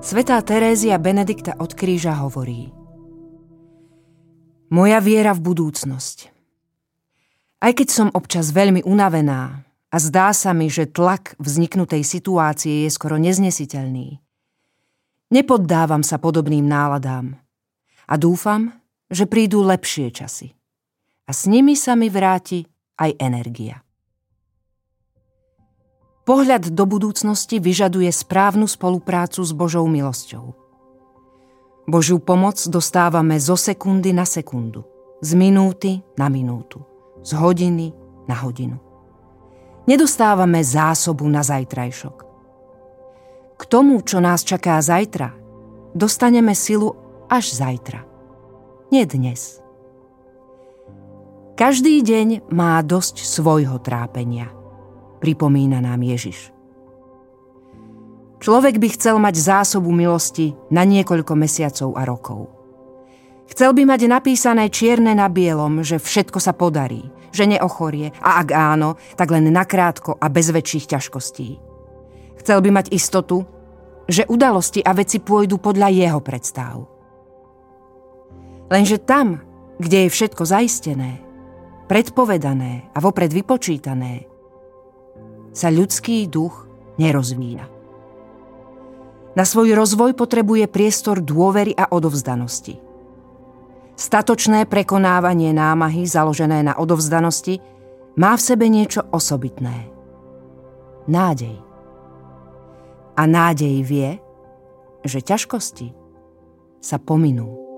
Svetá Terézia Benedikta od kríža hovorí Moja viera v budúcnosť. Aj keď som občas veľmi unavená a zdá sa mi, že tlak vzniknutej situácie je skoro neznesiteľný, nepoddávam sa podobným náladám a dúfam, že prídu lepšie časy. A s nimi sa mi vráti aj energia. Pohľad do budúcnosti vyžaduje správnu spoluprácu s Božou milosťou. Božiu pomoc dostávame zo sekundy na sekundu, z minúty na minútu, z hodiny na hodinu. Nedostávame zásobu na zajtrajšok. K tomu, čo nás čaká zajtra, dostaneme silu až zajtra. Nie dnes. Každý deň má dosť svojho trápenia – pripomína nám Ježiš. Človek by chcel mať zásobu milosti na niekoľko mesiacov a rokov. Chcel by mať napísané čierne na bielom, že všetko sa podarí, že neochorie a ak áno, tak len nakrátko a bez väčších ťažkostí. Chcel by mať istotu, že udalosti a veci pôjdu podľa jeho predstav. Lenže tam, kde je všetko zaistené, predpovedané a vopred vypočítané, sa ľudský duch nerozvíja. Na svoj rozvoj potrebuje priestor dôvery a odovzdanosti. Statočné prekonávanie námahy založené na odovzdanosti má v sebe niečo osobitné. Nádej. A nádej vie, že ťažkosti sa pominú.